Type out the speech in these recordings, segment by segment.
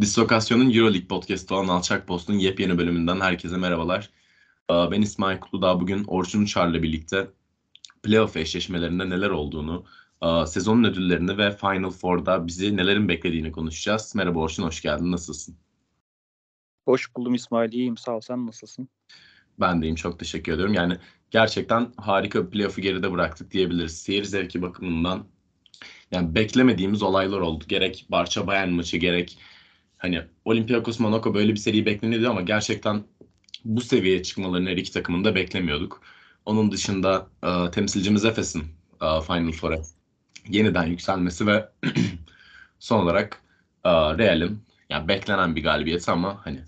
Dislokasyon'un Euroleague podcast'ı olan Alçak Post'un yepyeni bölümünden herkese merhabalar. Ee, ben İsmail Kutludağ. Bugün Orçun Çar'la birlikte playoff eşleşmelerinde neler olduğunu, e, sezonun ödüllerini ve Final Four'da bizi nelerin beklediğini konuşacağız. Merhaba Orçun, hoş geldin. Nasılsın? Hoş buldum İsmail. İyiyim sağ ol. Sen nasılsın? Ben deyim. Çok teşekkür ediyorum. Yani gerçekten harika bir playoff'u geride bıraktık diyebiliriz. Seyir zevki bakımından yani beklemediğimiz olaylar oldu. Gerek Barça Bayern maçı gerek hani Olympiakos Monaco böyle bir seri bekleniyordu ama gerçekten bu seviyeye çıkmalarını her iki takımın da beklemiyorduk. Onun dışında e, temsilcimiz Efes'in e, Final Four'a yeniden yükselmesi ve son olarak e, Real'in yani beklenen bir galibiyeti ama hani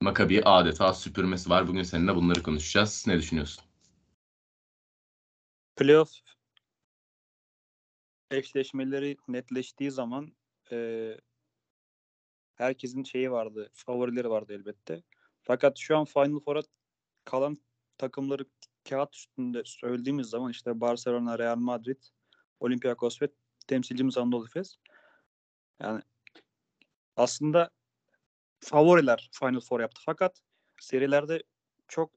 Maccabi adeta süpürmesi var. Bugün seninle bunları konuşacağız. Ne düşünüyorsun? Playoff eşleşmeleri netleştiği zaman e, herkesin şeyi vardı, favorileri vardı elbette. Fakat şu an Final Four'a kalan takımları kağıt üstünde söylediğimiz zaman işte Barcelona, Real Madrid, Olympiakos ve temsilcimiz Anadolu Efes. Yani aslında favoriler Final Four yaptı. Fakat serilerde çok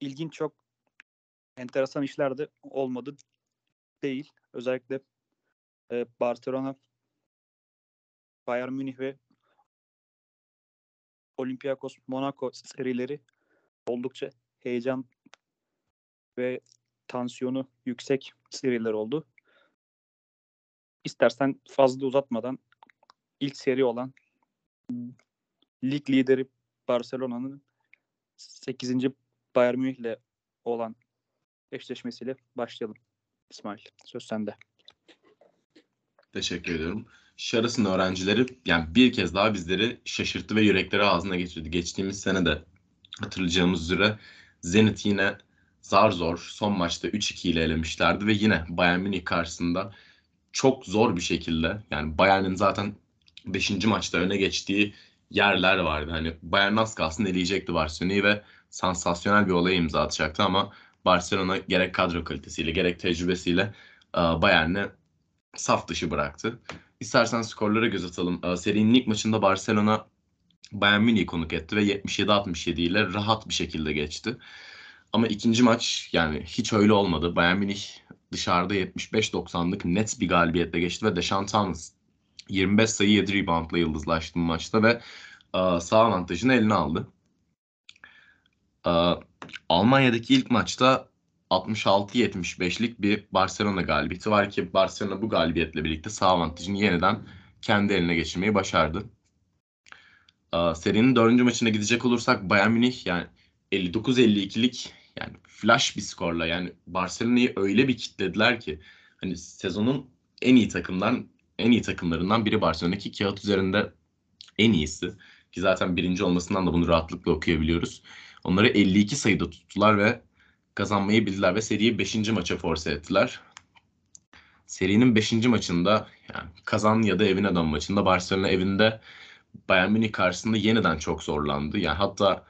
ilginç, çok enteresan işler de olmadı değil. Özellikle e, Barcelona, Bayern Münih ve Olympiakos Monaco serileri oldukça heyecan ve tansiyonu yüksek seriler oldu. İstersen fazla uzatmadan ilk seri olan lig lideri Barcelona'nın 8. Bayern Münih ile olan eşleşmesiyle başlayalım. İsmail söz sende. Teşekkür ediyorum. Şaras'ın öğrencileri yani bir kez daha bizleri şaşırttı ve yürekleri ağzına getirdi. Geçtiğimiz sene de hatırlayacağımız üzere Zenit yine zar zor son maçta 3-2 ile elemişlerdi ve yine Bayern Münih karşısında çok zor bir şekilde yani Bayern'in zaten 5. maçta öne geçtiği yerler vardı. Hani Bayern az kalsın eleyecekti Barcelona'yı ve sansasyonel bir olaya imza atacaktı ama Barcelona gerek kadro kalitesiyle gerek tecrübesiyle e, Bayern'i saf dışı bıraktı. İstersen skorlara göz atalım. E, serinin ilk maçında Barcelona Bayern Münih'i konuk etti ve 77-67 ile rahat bir şekilde geçti. Ama ikinci maç yani hiç öyle olmadı. Bayern Münih dışarıda 75-90'lık net bir galibiyetle geçti ve Deschamps Thomas 25 sayı 7 reboundla yıldızlaştı bu maçta ve e, sağ avantajını eline aldı. E, Almanya'daki ilk maçta 66-75'lik bir Barcelona galibiyeti var ki Barcelona bu galibiyetle birlikte sağ avantajını yeniden kendi eline geçirmeyi başardı. E, serinin dördüncü maçına gidecek olursak Bayern Münih yani 59-52'lik yani flash bir skorla yani Barcelona'yı öyle bir kitlediler ki hani sezonun en iyi takımdan en iyi takımlarından biri Barcelona ki kağıt üzerinde en iyisi. Ki zaten birinci olmasından da bunu rahatlıkla okuyabiliyoruz. Onları 52 sayıda tuttular ve kazanmayı bildiler ve seriyi 5. maça force ettiler. Serinin 5. maçında yani kazan ya da evine dön maçında Barcelona evinde Bayern Münih karşısında yeniden çok zorlandı. Yani hatta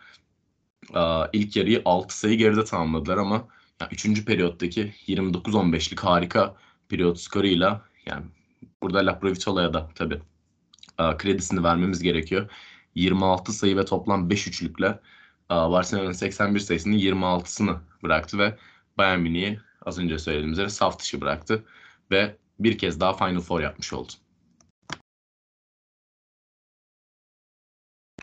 ilk yarıyı 6 sayı geride tamamladılar ama yani 3. periyottaki 29-15'lik harika periyot skoruyla yani Burada Laprovichola'ya da tabii kredisini vermemiz gerekiyor. 26 sayı ve toplam 5 üçlükle Barcelona'nın 81 sayısının 26'sını bıraktı ve Bayern Münih'i az önce söylediğim üzere saf dışı bıraktı ve bir kez daha Final Four yapmış oldu.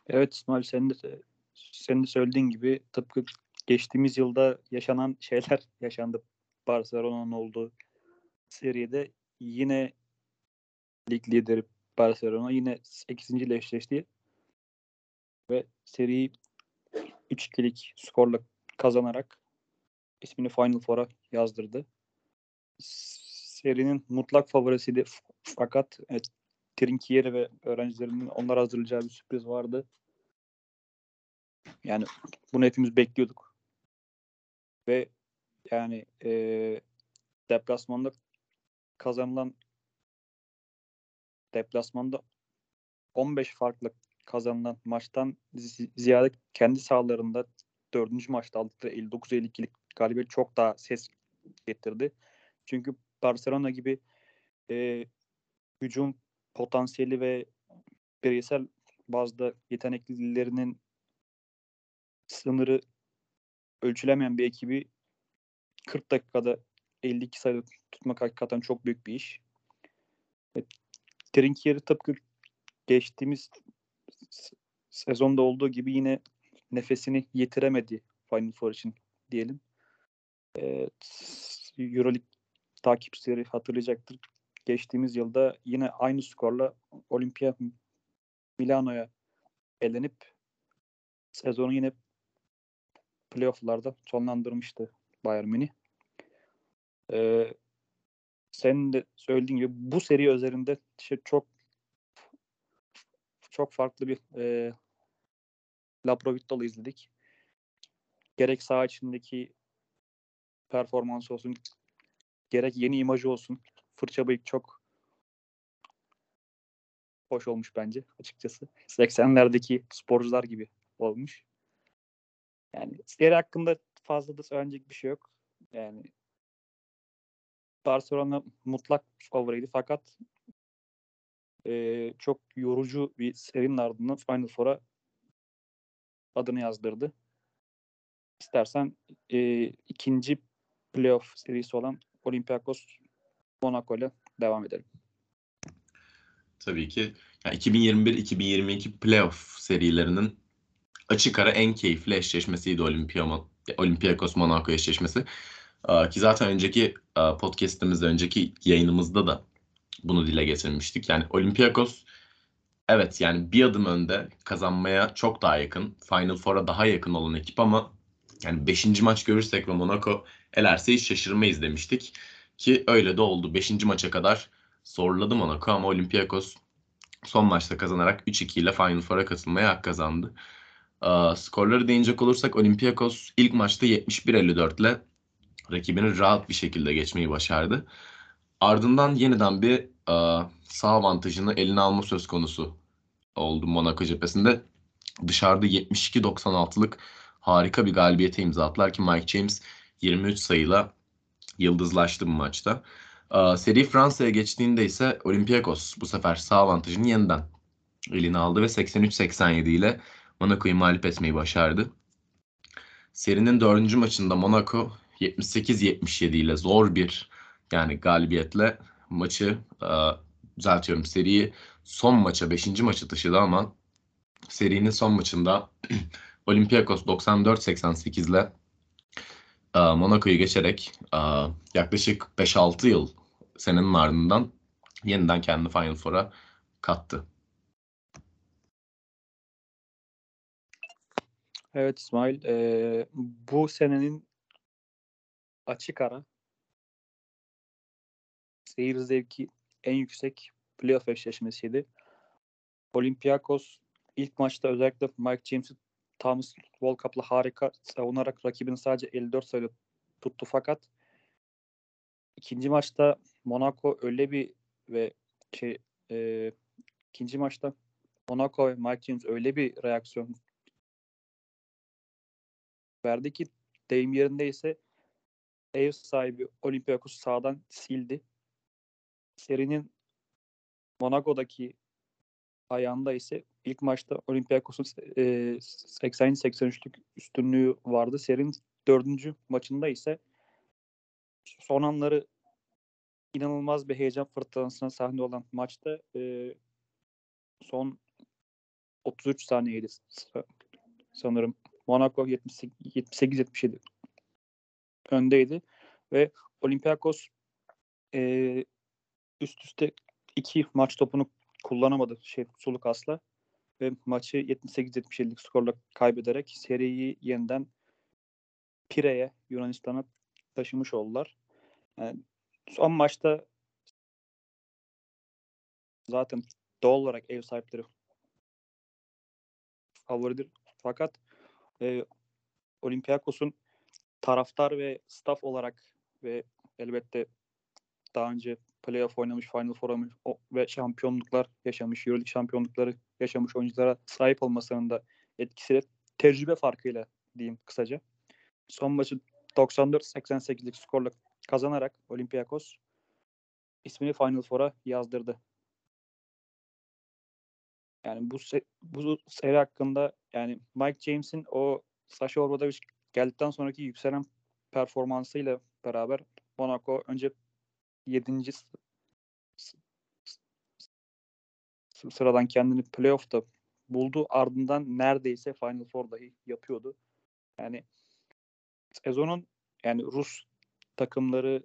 Evet İsmail senin de, senin de söylediğin gibi tıpkı geçtiğimiz yılda yaşanan şeyler yaşandı. Barcelona'nın olduğu seride yine lig lideri Barcelona yine 8. ile eşleşti ve seriyi 3-2'lik skorla kazanarak ismini Final Four'a yazdırdı. Serinin mutlak favorisiydi fakat evet, Trinkieri ve öğrencilerinin onlar hazırlayacağı bir sürpriz vardı. Yani bunu hepimiz bekliyorduk. Ve yani e, deplasmanda kazanılan deplasmanda 15 farklı kazanılan maçtan ziyade kendi sahalarında dördüncü maçta aldıkları 59-52'lik galibiyet çok daha ses getirdi. Çünkü Barcelona gibi e, hücum potansiyeli ve bireysel bazda yeteneklilerinin sınırı ölçülemeyen bir ekibi 40 dakikada 52 sayı tutmak hakikaten çok büyük bir iş. Evet, Trinkier'i tıpkı geçtiğimiz sezonda olduğu gibi yine nefesini yitiremedi Final Four için diyelim. Evet, Euroleague takipçileri hatırlayacaktır. Geçtiğimiz yılda yine aynı skorla Olimpia Milano'ya elenip sezonu yine playoff'larda sonlandırmıştı Bayern Münih. Ee, senin de söylediğin gibi bu seri üzerinde işte çok çok farklı bir e, Laprovittola izledik. Gerek saha içindeki performans olsun, gerek yeni imajı olsun. Fırça bıyık çok hoş olmuş bence açıkçası. 80'lerdeki sporcular gibi olmuş. Yani seri hakkında fazla da söylenecek bir şey yok. Yani Barcelona mutlak favoriydi fakat e, çok yorucu bir serinin ardından Final Four'a adını yazdırdı. İstersen e, ikinci playoff serisi olan Olympiakos Monaco ile devam edelim. Tabii ki yani 2021-2022 playoff serilerinin açık ara en keyifli eşleşmesiydi Olimpia, Olympiakos Monaco eşleşmesi. Ki zaten önceki podcast'imizde, önceki yayınımızda da bunu dile getirmiştik. Yani Olympiakos evet yani bir adım önde kazanmaya çok daha yakın. Final Four'a daha yakın olan ekip ama yani 5. maç görürsek ve Monaco elerse hiç şaşırmayız demiştik. Ki öyle de oldu. 5. maça kadar zorladı Monaco ama Olympiakos son maçta kazanarak 3-2 ile Final Four'a katılmaya hak kazandı. Aa, skorları değinecek olursak Olympiakos ilk maçta 71-54 ile rakibini rahat bir şekilde geçmeyi başardı. Ardından yeniden bir aa, sağ avantajını eline alma söz konusu oldu Monaco cephesinde. Dışarıda 72-96'lık harika bir galibiyete imza attılar ki Mike James 23 sayıyla yıldızlaştı bu maçta. Aa, Seri Fransa'ya geçtiğinde ise Olympiakos bu sefer sağ avantajını yeniden eline aldı ve 83-87 ile Monaco'yu mağlup etmeyi başardı. Serinin dördüncü maçında Monaco 78-77 ile zor bir yani galibiyetle maçı e, düzeltiyorum seriyi son maça 5. maça taşıdı ama serinin son maçında Olympiakos 94-88 ile e, Monaco'yu geçerek e, yaklaşık 5-6 yıl senenin ardından yeniden kendi Final Four'a kattı. Evet İsmail, eee, bu senenin açık ara seyir zevki en yüksek playoff eşleşmesiydi. Olympiakos ilk maçta özellikle Mike James'i Thomas Volkap'la harika savunarak rakibini sadece 54 sayıda tuttu fakat ikinci maçta Monaco öyle bir ve şey eee, ikinci maçta Monaco ve Mike James öyle bir reaksiyon verdi ki deyim yerindeyse ev sahibi Olympiakos sağdan sildi. Serinin Monaco'daki ayağında ise ilk maçta Olympiakos'un e, 80-83'lük üstünlüğü vardı. Serinin dördüncü maçında ise son anları inanılmaz bir heyecan fırtınasına sahne olan maçta e, son 33 saniyeydi sa- sanırım. Monaco 78-77 öndeydi ve Olympiakos e, üst üste iki maç topunu kullanamadı şey Sulukas'la ve maçı 78-77'lik skorla kaybederek seriyi yeniden Pire'ye Yunanistan'a taşımış oldular. Yani son maçta zaten doğal olarak ev sahipleri favoridir. Fakat e, Olympiakos'un taraftar ve staff olarak ve elbette daha önce playoff oynamış, Final Four oynamış ve şampiyonluklar yaşamış, Euroleague şampiyonlukları yaşamış oyunculara sahip olmasının da etkisiyle tecrübe farkıyla diyeyim kısaca. Son maçı 94-88'lik skorla kazanarak Olympiakos ismini Final Four'a yazdırdı. Yani bu se- bu seri hakkında yani Mike James'in o Sasha Obradovic geldikten sonraki yükselen performansıyla beraber Monaco önce 7. sıradan kendini playoff'ta buldu. Ardından neredeyse Final Four dahi yapıyordu. Yani sezonun yani Rus takımları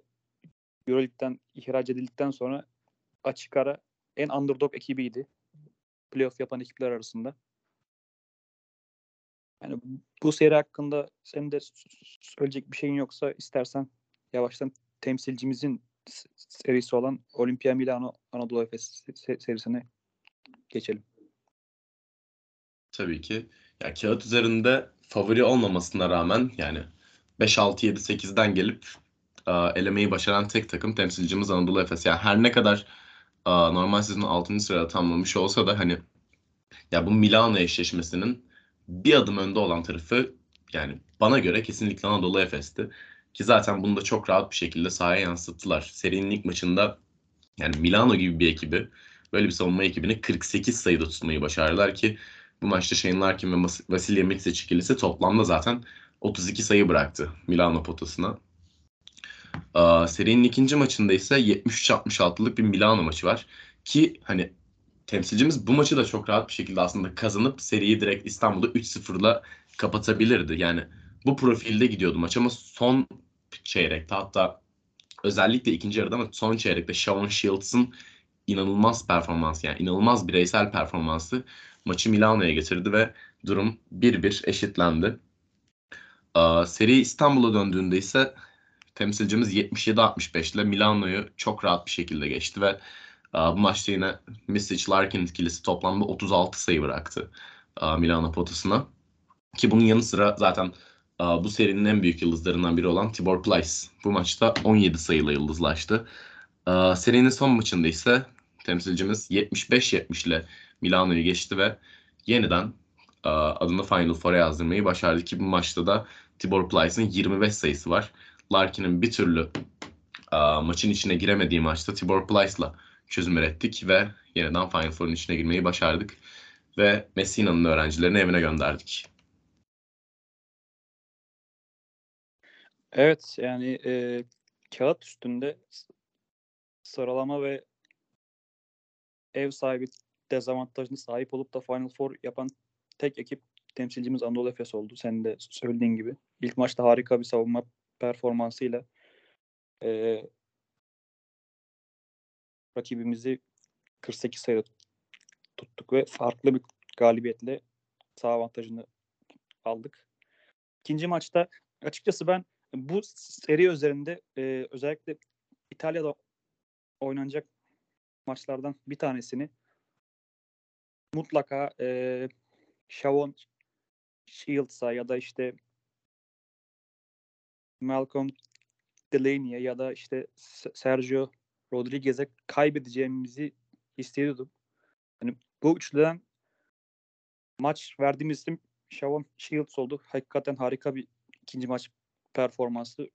Euroleague'den ihraç edildikten sonra açık ara en underdog ekibiydi. Playoff yapan ekipler arasında. Yani bu seri hakkında senin de söyleyecek bir şeyin yoksa istersen yavaştan temsilcimizin serisi olan Olimpia Milano Anadolu Efes serisine geçelim. Tabii ki. Ya kağıt üzerinde favori olmamasına rağmen yani 5 6 7 8'den gelip a, elemeyi başaran tek takım temsilcimiz Anadolu Efes. Yani her ne kadar a, normal sezonun 6. sırada tamamlamış olsa da hani ya bu Milano eşleşmesinin bir adım önde olan tarafı yani bana göre kesinlikle Anadolu Efes'ti. Ki zaten bunu da çok rahat bir şekilde sahaya yansıttılar. Serinin ilk maçında yani Milano gibi bir ekibi böyle bir savunma ekibini 48 sayıda tutmayı başardılar ki bu maçta Shane Larkin ve Vasilya Mitsic ikilisi toplamda zaten 32 sayı bıraktı Milano potasına. Ee, serinin ikinci maçında ise 73-66'lık bir Milano maçı var. Ki hani temsilcimiz bu maçı da çok rahat bir şekilde aslında kazanıp seriyi direkt İstanbul'da 3-0'la kapatabilirdi. Yani bu profilde gidiyordu maç ama son çeyrekte hatta özellikle ikinci yarıda ama son çeyrekte Shavon Shields'ın inanılmaz performans yani inanılmaz bireysel performansı maçı Milano'ya getirdi ve durum 1-1 eşitlendi. Ee, seri İstanbul'a döndüğünde ise temsilcimiz 77-65 ile Milano'yu çok rahat bir şekilde geçti ve bu maçta yine Misic Larkin ikilisi toplamda 36 sayı bıraktı Milano potasına. Ki bunun yanı sıra zaten bu serinin en büyük yıldızlarından biri olan Tibor Plyce bu maçta 17 sayıyla yıldızlaştı. Serinin son maçında ise temsilcimiz 75-70 ile Milano'yu geçti ve yeniden adını Final Four'a yazdırmayı başardı ki bu maçta da Tibor Plyce'ın 25 sayısı var. Larkin'in bir türlü maçın içine giremediği maçta Tibor Plyce'la çözüm ürettik ve yeniden Final Four'un içine girmeyi başardık. Ve Messina'nın öğrencilerini evine gönderdik. Evet yani e, kağıt üstünde sıralama ve ev sahibi dezavantajını sahip olup da Final Four yapan tek ekip temsilcimiz Anadolu Efes oldu. Senin de söylediğin gibi. İlk maçta harika bir savunma performansıyla e, rakibimizi 48 sayıda tuttuk ve farklı bir galibiyetle sağ avantajını aldık. İkinci maçta açıkçası ben bu seri üzerinde e, özellikle İtalya'da oynanacak maçlardan bir tanesini mutlaka e, Shavon Shields'a ya da işte Malcolm Delaney'e ya da işte Sergio Rodriguez'e kaybedeceğimizi hissediyordum. Hani bu üçlüden maç verdiğimiz isim Shavon Shields oldu. Hakikaten harika bir ikinci maç performansı.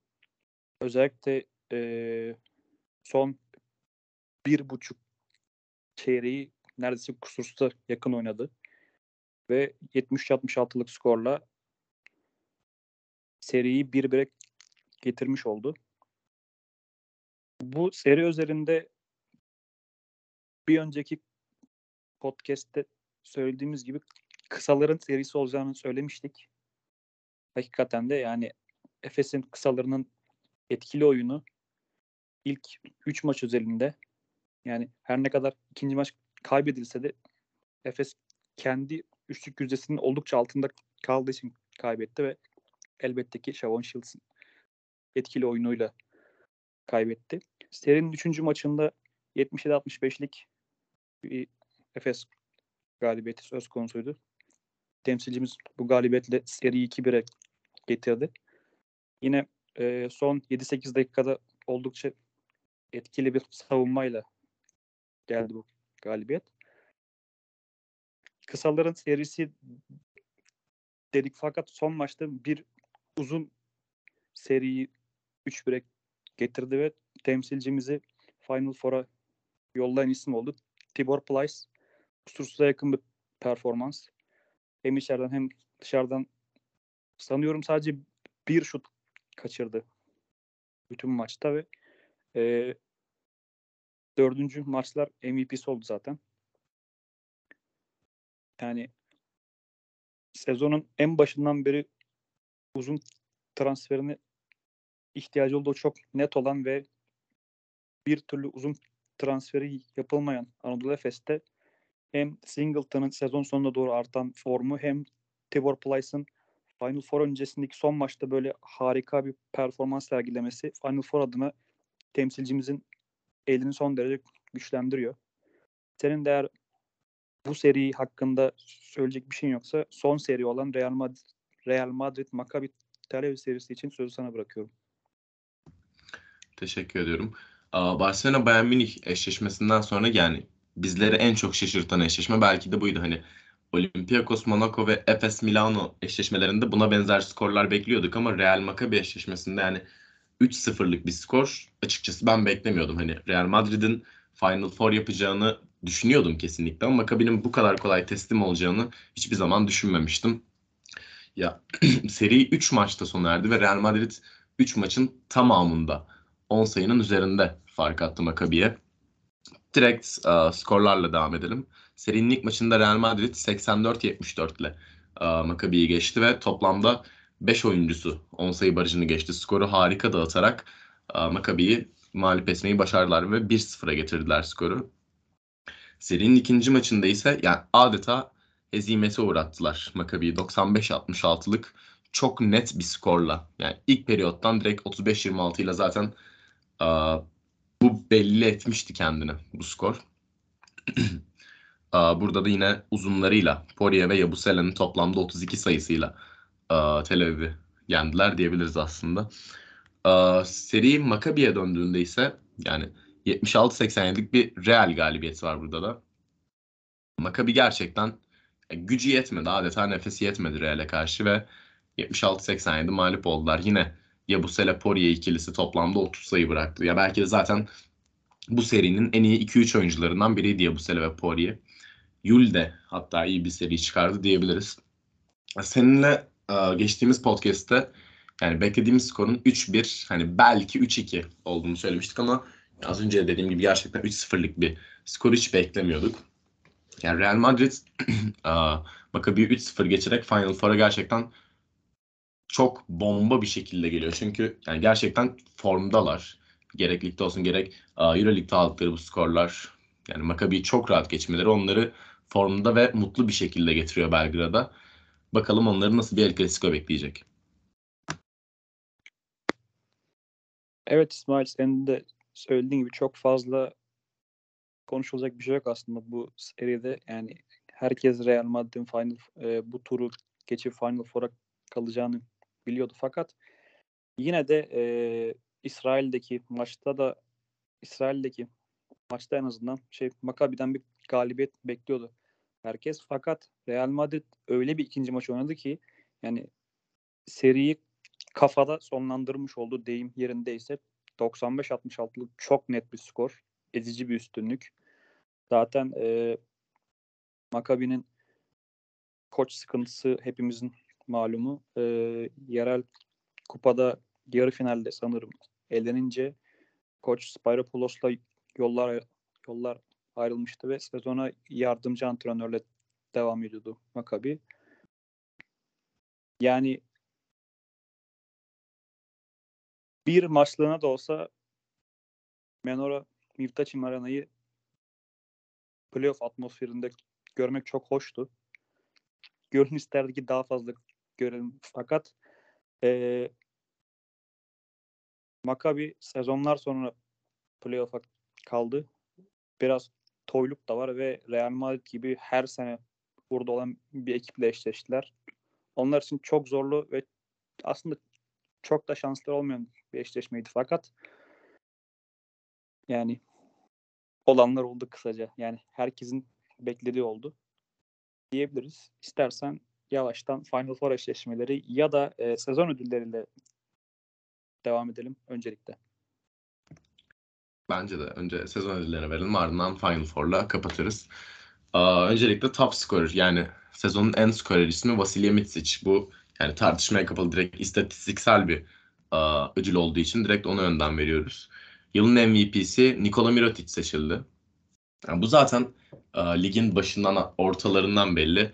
Özellikle e, son bir buçuk çeyreği neredeyse kusursuzda yakın oynadı. Ve 70-66'lık skorla seriyi bir bire getirmiş oldu. Bu seri üzerinde bir önceki podcast'te söylediğimiz gibi kısaların serisi olacağını söylemiştik. Hakikaten de yani Efes'in kısalarının etkili oyunu ilk 3 maç özelinde yani her ne kadar ikinci maç kaybedilse de Efes kendi üçlük yüzdesinin oldukça altında kaldığı için kaybetti ve elbette ki Shavon Shields'ın etkili oyunuyla kaybetti. Serinin üçüncü maçında 77-65'lik bir Efes galibiyeti söz konusuydu. Temsilcimiz bu galibiyetle seriyi 2-1'e getirdi. Yine e, son 7-8 dakikada oldukça etkili bir savunmayla geldi bu galibiyet. Kısaların serisi dedik fakat son maçta bir uzun seriyi 3-1'e getirdi ve temsilcimizi Final Four'a yollayan isim oldu. Tibor Plyce kusursuza yakın bir performans. Hem içeriden hem dışarıdan sanıyorum sadece bir şut kaçırdı bütün maçta ve e, dördüncü maçlar MVP'si oldu zaten. Yani sezonun en başından beri uzun transferine ihtiyacı olduğu çok net olan ve bir türlü uzun transferi yapılmayan Anadolu Efes'te hem Singleton'ın sezon sonuna doğru artan formu hem Tibor Plyce'ın Final Four öncesindeki son maçta böyle harika bir performans sergilemesi Final Four adına temsilcimizin elini son derece güçlendiriyor. Senin de eğer bu seri hakkında söyleyecek bir şeyin yoksa son seri olan Real Madrid Real Madrid Maccabi Tel Aviv serisi için sözü sana bırakıyorum. Teşekkür ediyorum. Barcelona Bayern Münih eşleşmesinden sonra yani bizleri en çok şaşırtan eşleşme belki de buydu. Hani Olympiakos Monaco ve Efes Milano eşleşmelerinde buna benzer skorlar bekliyorduk ama Real Maccabi eşleşmesinde yani 3-0'lık bir skor açıkçası ben beklemiyordum. Hani Real Madrid'in Final Four yapacağını düşünüyordum kesinlikle ama Maccabi'nin bu kadar kolay teslim olacağını hiçbir zaman düşünmemiştim. Ya seri 3 maçta sona erdi ve Real Madrid 3 maçın tamamında 10 sayının üzerinde fark attı Maccabi'ye. Direkt uh, skorlarla devam edelim. Serinin ilk maçında Real Madrid 84-74 ile uh, Maccabi'yi geçti ve toplamda 5 oyuncusu 10 sayı barajını geçti. Skoru harika dağıtarak uh, Maccabi'yi mağlup etmeyi başardılar ve 1-0'a getirdiler skoru. Serinin ikinci maçında ise yani adeta hezimete uğrattılar Maccabi'yi 95-66'lık çok net bir skorla. Yani ilk periyottan direkt 35-26 ile zaten uh, bu belli etmişti kendini bu skor. Burada da yine uzunlarıyla Poirier ve Yabusela'nın toplamda 32 sayısıyla Tel Aviv'i yendiler diyebiliriz aslında. Seri Maccabi'ye döndüğünde ise yani 76-87'lik bir Real galibiyeti var burada da. Maccabi gerçekten e, gücü yetmedi adeta nefesi yetmedi Real'e karşı ve 76-87 mağlup oldular. Yine Yabusele Poirier ikilisi toplamda 30 sayı bıraktı. Ya belki de zaten bu serinin en iyi 2-3 oyuncularından biriydi Yabusele ve Poirier. Yul de hatta iyi bir seri çıkardı diyebiliriz. Seninle geçtiğimiz podcast'te yani beklediğimiz skorun 3-1 hani belki 3-2 olduğunu söylemiştik ama az önce dediğim gibi gerçekten 3-0'lık bir skor hiç beklemiyorduk. Yani Real Madrid Maccabi'yi 3-0 geçerek Final Four'a gerçekten çok bomba bir şekilde geliyor. Çünkü yani gerçekten formdalar. Gerek ligde olsun gerek Euroleague'de aldıkları bu skorlar. Yani Maccabi'yi çok rahat geçmeleri onları formda ve mutlu bir şekilde getiriyor Belgrad'a. Bakalım onları nasıl bir El Clasico bekleyecek. Evet İsmail senin de söylediğin gibi çok fazla konuşulacak bir şey yok aslında bu seride. Yani herkes Real Madrid'in final e, bu turu geçip Final Four'a kalacağını biliyordu. Fakat yine de e, İsrail'deki maçta da İsrail'deki maçta en azından şey Maccabi'den bir galibiyet bekliyordu herkes. Fakat Real Madrid öyle bir ikinci maç oynadı ki yani seriyi kafada sonlandırmış oldu deyim yerindeyse 95-66'lık çok net bir skor. Ezici bir üstünlük. Zaten e, Maccabi'nin koç sıkıntısı hepimizin malumu. E, yerel kupada yarı finalde sanırım elenince koç Spyropoulos'la yollar yollar ayrılmıştı ve sezona yardımcı antrenörle devam ediyordu Maccabi. Yani bir maçlığına da olsa Menora Mivtaçim Arena'yı playoff atmosferinde görmek çok hoştu. Gönül isterdi ki daha fazla görelim. Fakat e, Maccabi sezonlar sonra playoff'a kaldı. Biraz toyluk da var ve Real Madrid gibi her sene burada olan bir ekiple eşleştiler. Onlar için çok zorlu ve aslında çok da şanslı olmayan bir eşleşmeydi fakat yani olanlar oldu kısaca. Yani herkesin beklediği oldu diyebiliriz. İstersen yavaştan Final Four eşleşmeleri ya da e, sezon ödülleriyle devam edelim öncelikle. Bence de önce sezon ödüllerine verelim ardından Final Four'la kapatırız. Aa, öncelikle top scorer yani sezonun en skorer ismi Vasilya Mitsic. Bu yani tartışmaya kapalı direkt istatistiksel bir aa, ödül olduğu için direkt ona önden veriyoruz. Yılın MVP'si Nikola Mirotic seçildi. Yani bu zaten aa, ligin başından ortalarından belli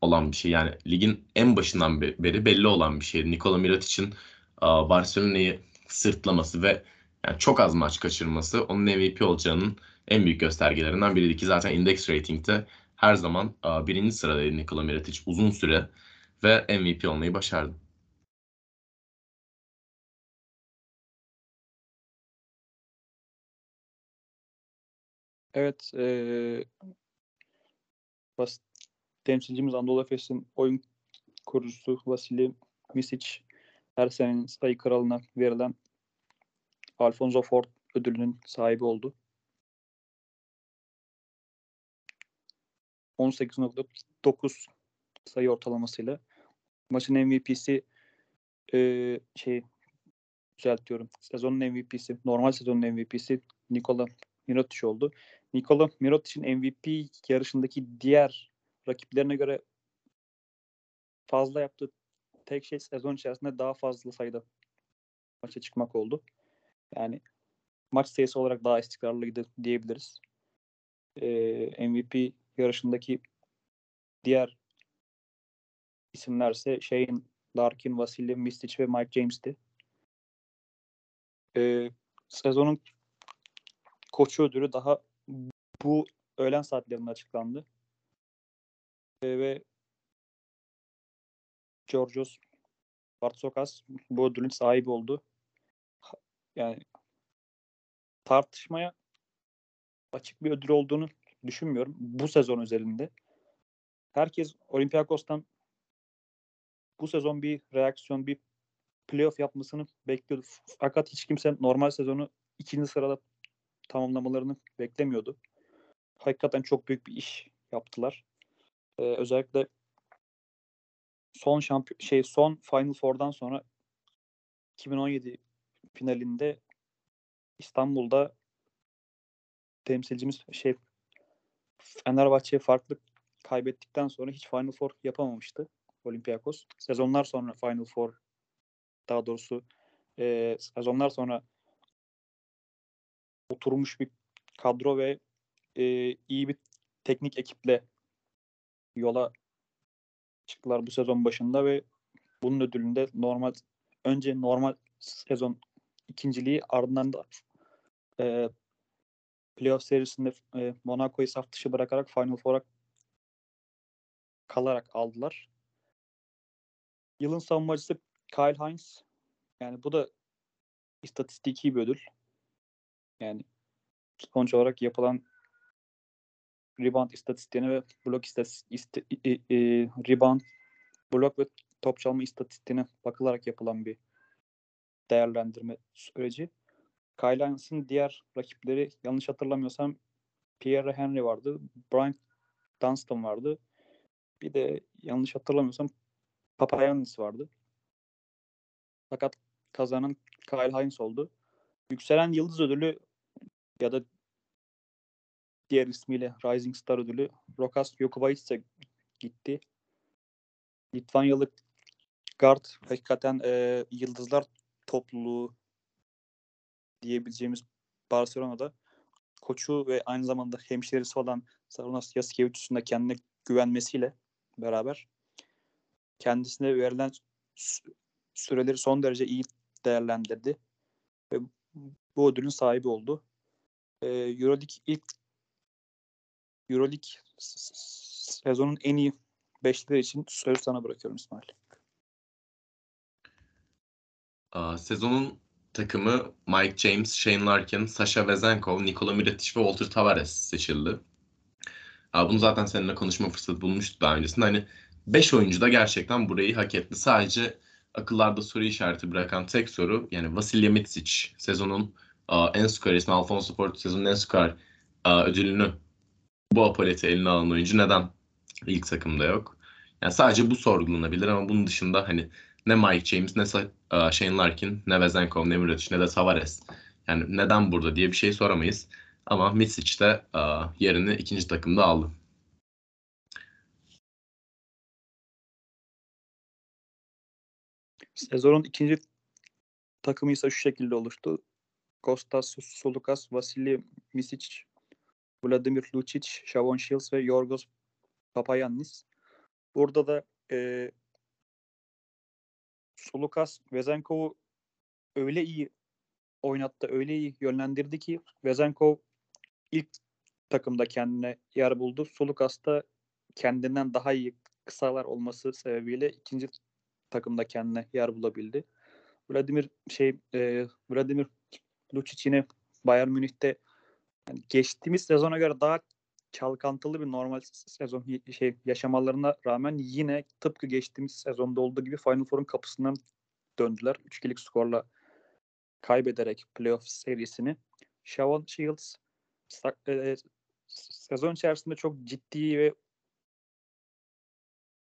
olan bir şey. Yani ligin en başından beri belli olan bir şey. Nikola Mirotic'in Barcelona'yı sırtlaması ve yani çok az maç kaçırması onun MVP olacağının en büyük göstergelerinden biriydi ki zaten index rating'te her zaman aa, birinci sıradaydı Nikola Mirotic uzun süre ve MVP olmayı başardı. Evet, eee bas temsilcimiz Anadolu Efes'in oyun kurucusu Vasilij Micic her senenin sayı kralına verilen Alfonso Ford ödülünün sahibi oldu. 18.9 sayı ortalamasıyla maçın MVP'si eee şey düzeltiyorum. Sezonun MVP'si, normal sezonun MVP'si Nikola Mirotic oldu. Nikola Mirotic'in MVP yarışındaki diğer rakiplerine göre fazla yaptığı tek şey sezon içerisinde daha fazla sayıda maça çıkmak oldu. Yani maç sayısı olarak daha istikrarlıydı diyebiliriz. Ee, MVP yarışındaki diğer isimler ise Shane Larkin, Vasilij Micic ve Mike James'ti. Ee, sezonun koçu ödülü daha bu öğlen saatlerinde açıklandı. Ee, ve Georgios Bartsokas bu ödülün sahibi oldu. Yani tartışmaya açık bir ödül olduğunu düşünmüyorum. Bu sezon özelinde. Herkes Olympiakos'tan bu sezon bir reaksiyon, bir playoff yapmasını bekliyordu. Fakat hiç kimse normal sezonu ikinci sırada tamamlamalarını beklemiyordu. Hakikaten çok büyük bir iş yaptılar. Ee, özellikle son şampiyon şey son Final Four'dan sonra 2017 finalinde İstanbul'da temsilcimiz şey Fenerbahçe farklı kaybettikten sonra hiç Final Four yapamamıştı Olympiakos. Sezonlar sonra Final Four daha doğrusu e, sezonlar sonra oturmuş bir kadro ve e, iyi bir teknik ekiple yola çıktılar bu sezon başında ve bunun ödülünde normal önce normal sezon ikinciliği ardından da e, playoff serisinde e, Monaco'yu saf dışı bırakarak Final Four'a kalarak aldılar. Yılın savunmacısı Kyle Hines. Yani bu da istatistiki bir ödül. Yani sonuç olarak yapılan rebound istatistiğine ve blok istatistik e, e, rebound blok ve top çalma istatistiğine bakılarak yapılan bir değerlendirme süreci. Kyle Hines'ın diğer rakipleri yanlış hatırlamıyorsam Pierre Henry vardı. Brian Dunstan vardı. Bir de yanlış hatırlamıyorsam Papayannis vardı. Fakat kazanan Kyle Hines oldu. Yükselen Yıldız Ödülü ya da diğer ismiyle Rising Star ödülü Rokas Jokubaitis'e gitti. Litvanyalı guard hakikaten e, yıldızlar topluluğu diyebileceğimiz Barcelona'da koçu ve aynı zamanda hemşerisi olan Sarunas Yasikevicius'un da kendine güvenmesiyle beraber kendisine verilen süreleri son derece iyi değerlendirdi ve bu ödülün sahibi oldu. Ee, Euroleague ilk Euroleague sezonun en iyi beşleri için sözü sana bırakıyorum İsmail. Aa, sezonun takımı Mike James, Shane Larkin, Sasha Vezenkov, Nikola Mirotic ve Walter Tavares seçildi. Aa, bunu zaten seninle konuşma fırsatı bulmuştuk daha öncesinde. Hani 5 oyuncu da gerçekten burayı hak etti. Sadece akıllarda soru işareti bırakan tek soru yani Vasilya Mitsic sezonun uh, en skor ismi Alfonso Porto sezonun en skor uh, ödülünü bu apoleti eline alan oyuncu neden ilk takımda yok? Yani sadece bu sorgulanabilir ama bunun dışında hani ne Mike James, ne e, Shane Larkin, ne Vezenkov, ne Mirotic, ne de Tavares. Yani neden burada diye bir şey soramayız. Ama Misic de e, yerini ikinci takımda aldı. Sezonun ikinci takımı ise şu şekilde oluştu. Kostas Solukas, Vasili Misic, Vladimir Lucic, Shavon Shields ve Yorgos Papayannis. Burada da e, Solukas Vezenkov'u öyle iyi oynattı, öyle iyi yönlendirdi ki Vezenkov ilk takımda kendine yer buldu. Solukas da kendinden daha iyi kısalar olması sebebiyle ikinci takımda kendine yer bulabildi. Vladimir şey e, Vladimir Lucic yine Bayern Münih'te yani geçtiğimiz sezona göre daha çalkantılı bir normal sezon şey yaşamalarına rağmen yine tıpkı geçtiğimiz sezonda olduğu gibi Final Four'un kapısından döndüler. 3-2'lik skorla kaybederek playoff serisini. Shavon Shields e, sezon içerisinde çok ciddi ve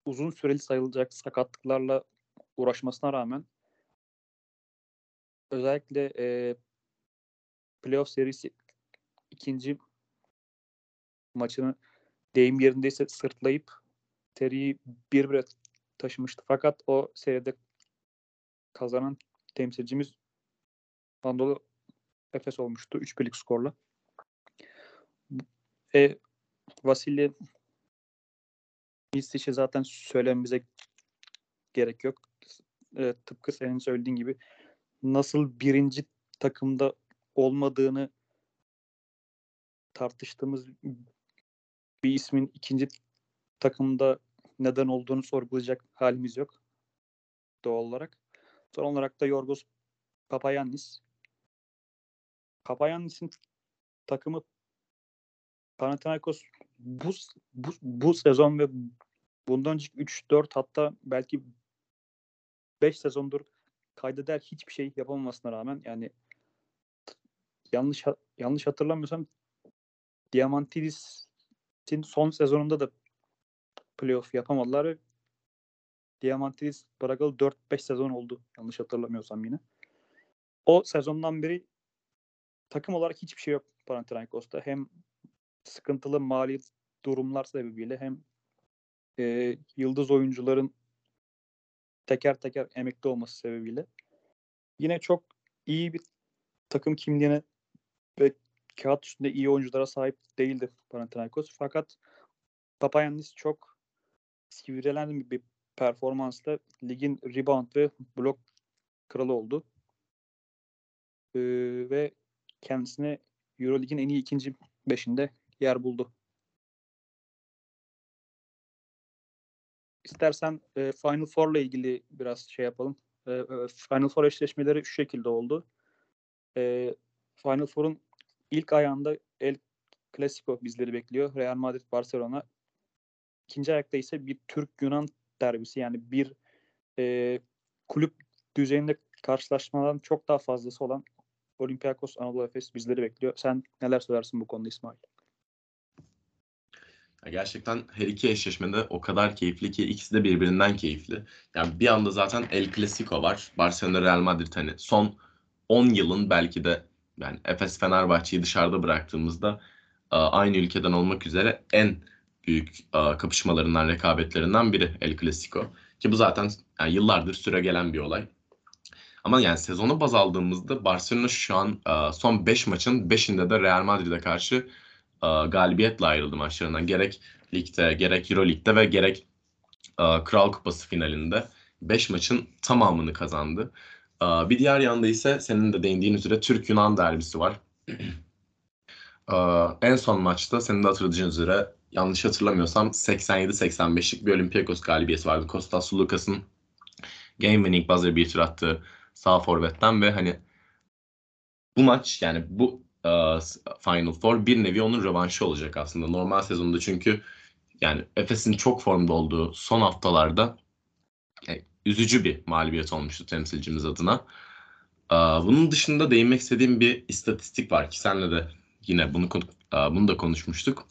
uzun süreli sayılacak sakatlıklarla uğraşmasına rağmen özellikle e, playoff serisi ikinci maçını deyim yerindeyse sırtlayıp seriyi bir bire taşımıştı. Fakat o seride kazanan temsilcimiz Anadolu Efes olmuştu 3-1'lik skorla. E, Vasilya Misic'i zaten söylememize gerek yok. E, tıpkı senin söylediğin gibi nasıl birinci takımda olmadığını tartıştığımız bir ismin ikinci takımda neden olduğunu sorgulayacak halimiz yok doğal olarak. Son olarak da Yorgos Papayannis. Papayannis'in takımı Panathinaikos bu, bu, bu sezon ve bundan önceki 3-4 hatta belki 5 sezondur kaydeder hiçbir şey yapamamasına rağmen yani yanlış yanlış hatırlamıyorsam Diamantidis'in son sezonunda da playoff yapamadılar ve Diamantidis bırakalı 4-5 sezon oldu yanlış hatırlamıyorsam yine. O sezondan beri takım olarak hiçbir şey yok Panathinaikos'ta. Hem sıkıntılı mali durumlar sebebiyle hem e, yıldız oyuncuların teker teker emekli olması sebebiyle yine çok iyi bir takım kimliğine ve kağıt üstünde iyi oyunculara sahip değildi Panathinaikos. Fakat Papayannis çok sivrelen bir performansla ligin rebound ve blok kralı oldu. Ee, ve kendisine Eurolig'in en iyi ikinci beşinde yer buldu. İstersen e, Final Four ile ilgili biraz şey yapalım. E, e, Final Four eşleşmeleri şu şekilde oldu. E, Final Four'un ilk ayağında El Clasico bizleri bekliyor. Real Madrid Barcelona. İkinci ayakta ise bir Türk-Yunan derbisi yani bir e, kulüp düzeyinde karşılaşmaların çok daha fazlası olan Olympiakos Anadolu Efes bizleri bekliyor. Sen neler söylersin bu konuda İsmail? Gerçekten her iki eşleşmede o kadar keyifli ki ikisi de birbirinden keyifli. Yani bir anda zaten El Clasico var. Barcelona Real Madrid hani son 10 yılın belki de yani Efes Fenerbahçe'yi dışarıda bıraktığımızda e, aynı ülkeden olmak üzere en büyük e, kapışmalarından, rekabetlerinden biri El Clasico. Ki bu zaten yani yıllardır süre gelen bir olay. Ama yani sezonu baz aldığımızda Barcelona şu an e, son 5 maçın 5'inde de Real Madrid'e karşı galibiyetle ayrıldı maçlarından. Gerek ligde, gerek Euroleague'de ve gerek Kral Kupası finalinde 5 maçın tamamını kazandı. Bir diğer yanda ise senin de değindiğin üzere Türk-Yunan derbisi var. En son maçta senin de hatırladığın üzere yanlış hatırlamıyorsam 87-85'lik bir Olympiakos galibiyeti vardı. Kostas Sulukas'ın game winning buzzer beater attığı sağ forvetten ve hani bu maç yani bu uh, Final Four bir nevi onun rövanşı olacak aslında. Normal sezonda çünkü yani Efes'in çok formda olduğu son haftalarda yani, üzücü bir mağlubiyet olmuştu temsilcimiz adına. Uh, bunun dışında değinmek istediğim bir istatistik var ki senle de yine bunu uh, bunu da konuşmuştuk.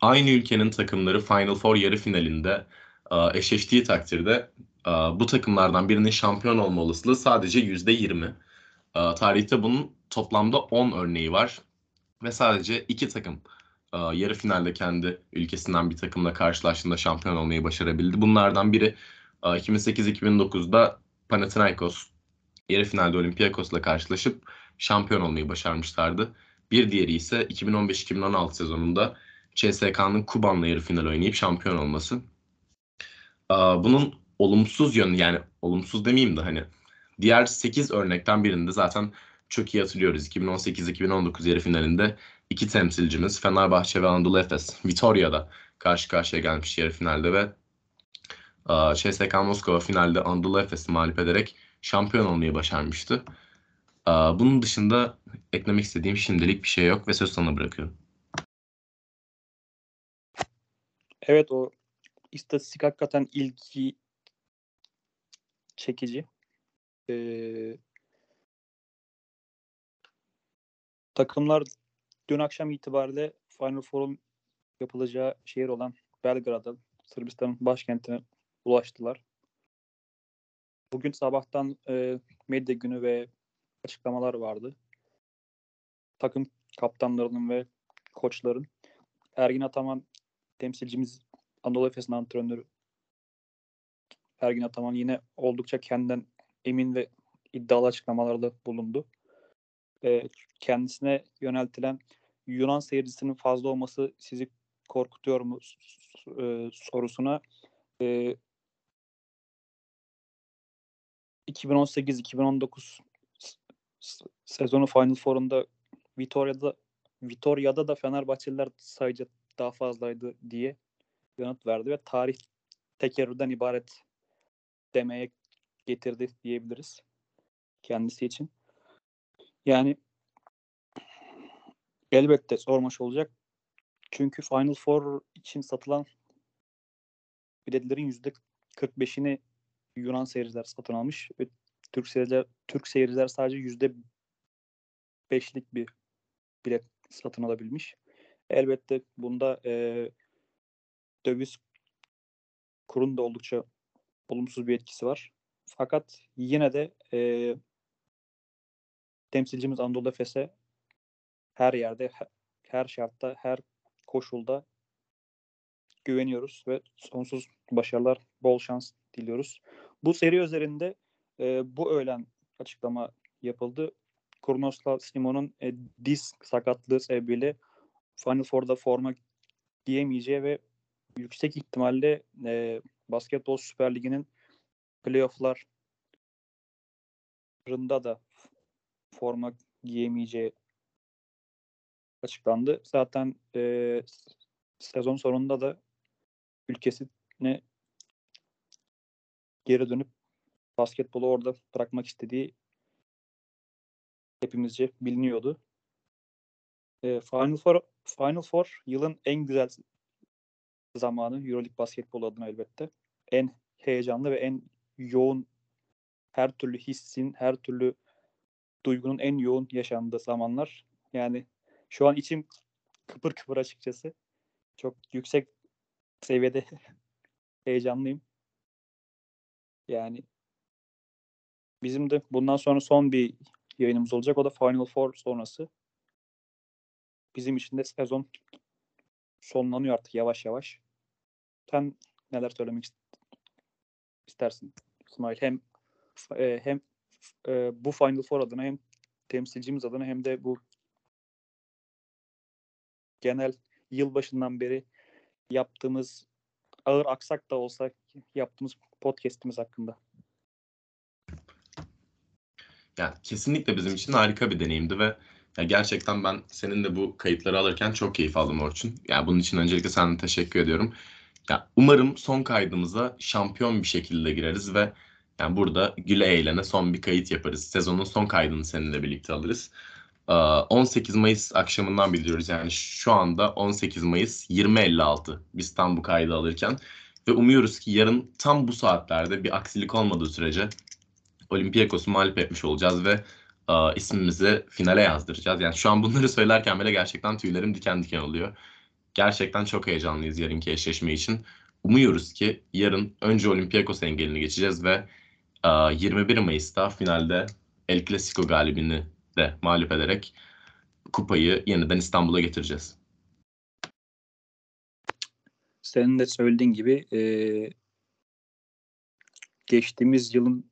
Aynı ülkenin takımları Final Four yarı finalinde uh, eşleştiği takdirde uh, bu takımlardan birinin şampiyon olma olasılığı sadece %20. Uh, tarihte bunun toplamda 10 örneği var ve sadece iki takım e, yarı finalde kendi ülkesinden bir takımla karşılaştığında şampiyon olmayı başarabildi. Bunlardan biri 2008-2009'da Panathinaikos yarı finalde Olympiakos'la karşılaşıp şampiyon olmayı başarmışlardı. Bir diğeri ise 2015-2016 sezonunda CSK'nın Kuban'la yarı final oynayıp şampiyon olması. Bunun olumsuz yönü yani olumsuz demeyeyim de hani diğer 8 örnekten birinde zaten çok iyi hatırlıyoruz. 2018-2019 yarı finalinde iki temsilcimiz Fenerbahçe ve Anadolu Efes Vitoria'da karşı karşıya gelmiş yarı finalde ve CSK Moskova finalde Anadolu Efes'i mağlup ederek şampiyon olmayı başarmıştı. Bunun dışında eklemek istediğim şimdilik bir şey yok ve söz sana bırakıyorum. Evet o istatistik hakikaten ilgi çekici. Ee, takımlar dün akşam itibariyle Final Four'un yapılacağı şehir olan Belgrad'a, Sırbistan'ın başkentine ulaştılar. Bugün sabahtan e, medya günü ve açıklamalar vardı. Takım kaptanlarının ve koçların. Ergin Ataman temsilcimiz Anadolu Efes'in antrenörü Ergin Ataman yine oldukça kendinden emin ve iddialı açıklamalarda bulundu. E, kendisine yöneltilen Yunan seyircisinin fazla olması sizi korkutuyor mu e, sorusuna e, 2018-2019 sezonu Final Four'unda Vitoria'da Vitoria'da da Fenerbahçeliler sayıca daha fazlaydı diye yanıt verdi ve tarih tekerrürden ibaret demeye getirdi diyebiliriz kendisi için. Yani elbette zor maç olacak. Çünkü Final Four için satılan biletlerin yüzde 45'ini Yunan seyirciler satın almış ve Türk seyirciler Türk seyirciler sadece yüzde beşlik bir bilet satın alabilmiş. Elbette bunda e, döviz kurun da oldukça olumsuz bir etkisi var. Fakat yine de e, temsilcimiz Anadolu Efes'e her yerde, her şartta, her koşulda güveniyoruz ve sonsuz başarılar, bol şans diliyoruz. Bu seri üzerinde e, bu öğlen açıklama yapıldı. Kurnoslav Simon'un e, diz sakatlığı sebebiyle Final Four'da forma giyemeyeceği ve yüksek ihtimalle e, Basketbol Süper Ligi'nin playoff'larında da forma giyemeyeceği açıklandı. Zaten e, sezon sonunda da ülkesine geri dönüp basketbolu orada bırakmak istediği hepimizce biliniyordu. E, Final Four Final Four yılın en güzel zamanı EuroLeague basketbol adına elbette. En heyecanlı ve en yoğun her türlü hissin, her türlü duygunun en yoğun yaşandığı zamanlar. Yani şu an içim kıpır kıpır açıkçası. Çok yüksek seviyede heyecanlıyım. Yani bizim de bundan sonra son bir yayınımız olacak. O da Final Four sonrası. Bizim için de sezon sonlanıyor artık yavaş yavaş. Sen neler söylemek istersin İsmail? Hem e, hem e, bu Final Four adına hem temsilcimiz adına hem de bu genel yılbaşından beri yaptığımız ağır aksak da olsa yaptığımız podcast'imiz hakkında. Ya kesinlikle bizim için harika bir deneyimdi ve ya gerçekten ben senin de bu kayıtları alırken çok keyif aldım Orçun. Yani bunun için öncelikle sana teşekkür ediyorum. Ya umarım son kaydımıza şampiyon bir şekilde gireriz ve yani burada güle eğlene son bir kayıt yaparız. Sezonun son kaydını seninle birlikte alırız. 18 Mayıs akşamından biliyoruz. Yani şu anda 18 Mayıs 20.56 biz tam bu kaydı alırken. Ve umuyoruz ki yarın tam bu saatlerde bir aksilik olmadığı sürece Olympiakos'u mağlup etmiş olacağız ve uh, ismimizi finale yazdıracağız. Yani şu an bunları söylerken bile gerçekten tüylerim diken diken oluyor. Gerçekten çok heyecanlıyız yarınki eşleşme için. Umuyoruz ki yarın önce Olympiakos engelini geçeceğiz ve uh, 21 Mayıs'ta finalde El Clasico galibini de mağlup ederek kupayı yeniden İstanbul'a getireceğiz. Senin de söylediğin gibi e, geçtiğimiz yılın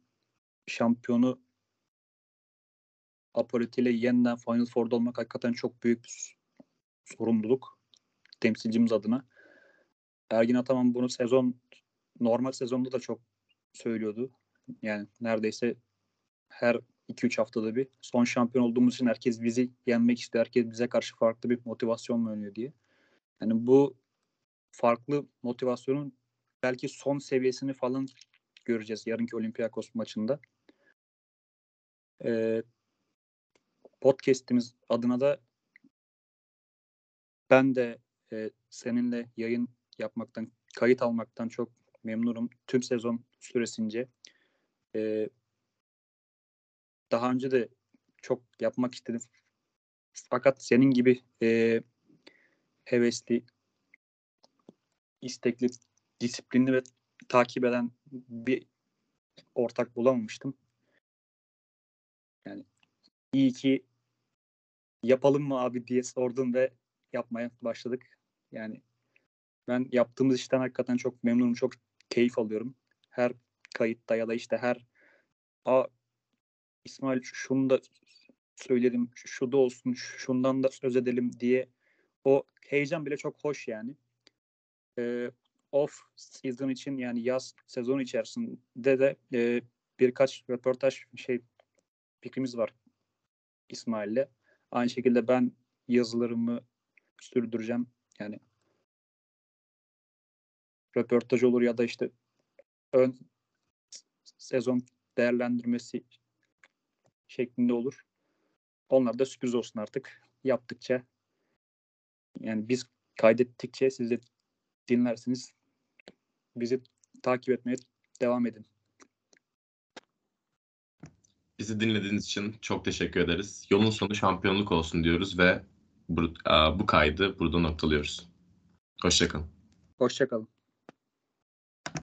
şampiyonu Apolloti ile yeniden Final Four'da olmak hakikaten çok büyük bir sorumluluk temsilcimiz adına. Ergin Ataman bunu sezon normal sezonda da çok söylüyordu. Yani neredeyse her 2-3 haftada bir son şampiyon olduğumuz için herkes bizi yenmek istiyor. Herkes bize karşı farklı bir motivasyonla oynuyor diye. Yani bu farklı motivasyonun belki son seviyesini falan göreceğiz yarınki Olympiakos maçında. Ee, podcast'imiz adına da ben de e, seninle yayın yapmaktan, kayıt almaktan çok memnunum. Tüm sezon süresince. E, daha önce de çok yapmak istedim. Fakat senin gibi e, hevesli, istekli, disiplinli ve takip eden bir ortak bulamamıştım. Yani iyi ki yapalım mı abi diye sordum ve yapmaya başladık. Yani ben yaptığımız işten hakikaten çok memnunum, çok keyif alıyorum. Her kayıtta ya da işte her a İsmail şunu da söyledim, şu da olsun, şundan da söz edelim diye o heyecan bile çok hoş yani. Ee, off season için yani yaz sezonu içerisinde de e, birkaç röportaj şey fikrimiz var İsmail'le. Aynı şekilde ben yazılarımı sürdüreceğim. Yani röportaj olur ya da işte ön sezon değerlendirmesi şeklinde olur. Onlar da sürpriz olsun artık. Yaptıkça yani biz kaydettikçe siz de dinlersiniz. Bizi takip etmeye devam edin. Bizi dinlediğiniz için çok teşekkür ederiz. Yolun sonu şampiyonluk olsun diyoruz ve bu, bu kaydı burada noktalıyoruz. Hoşçakalın. Hoşçakalın.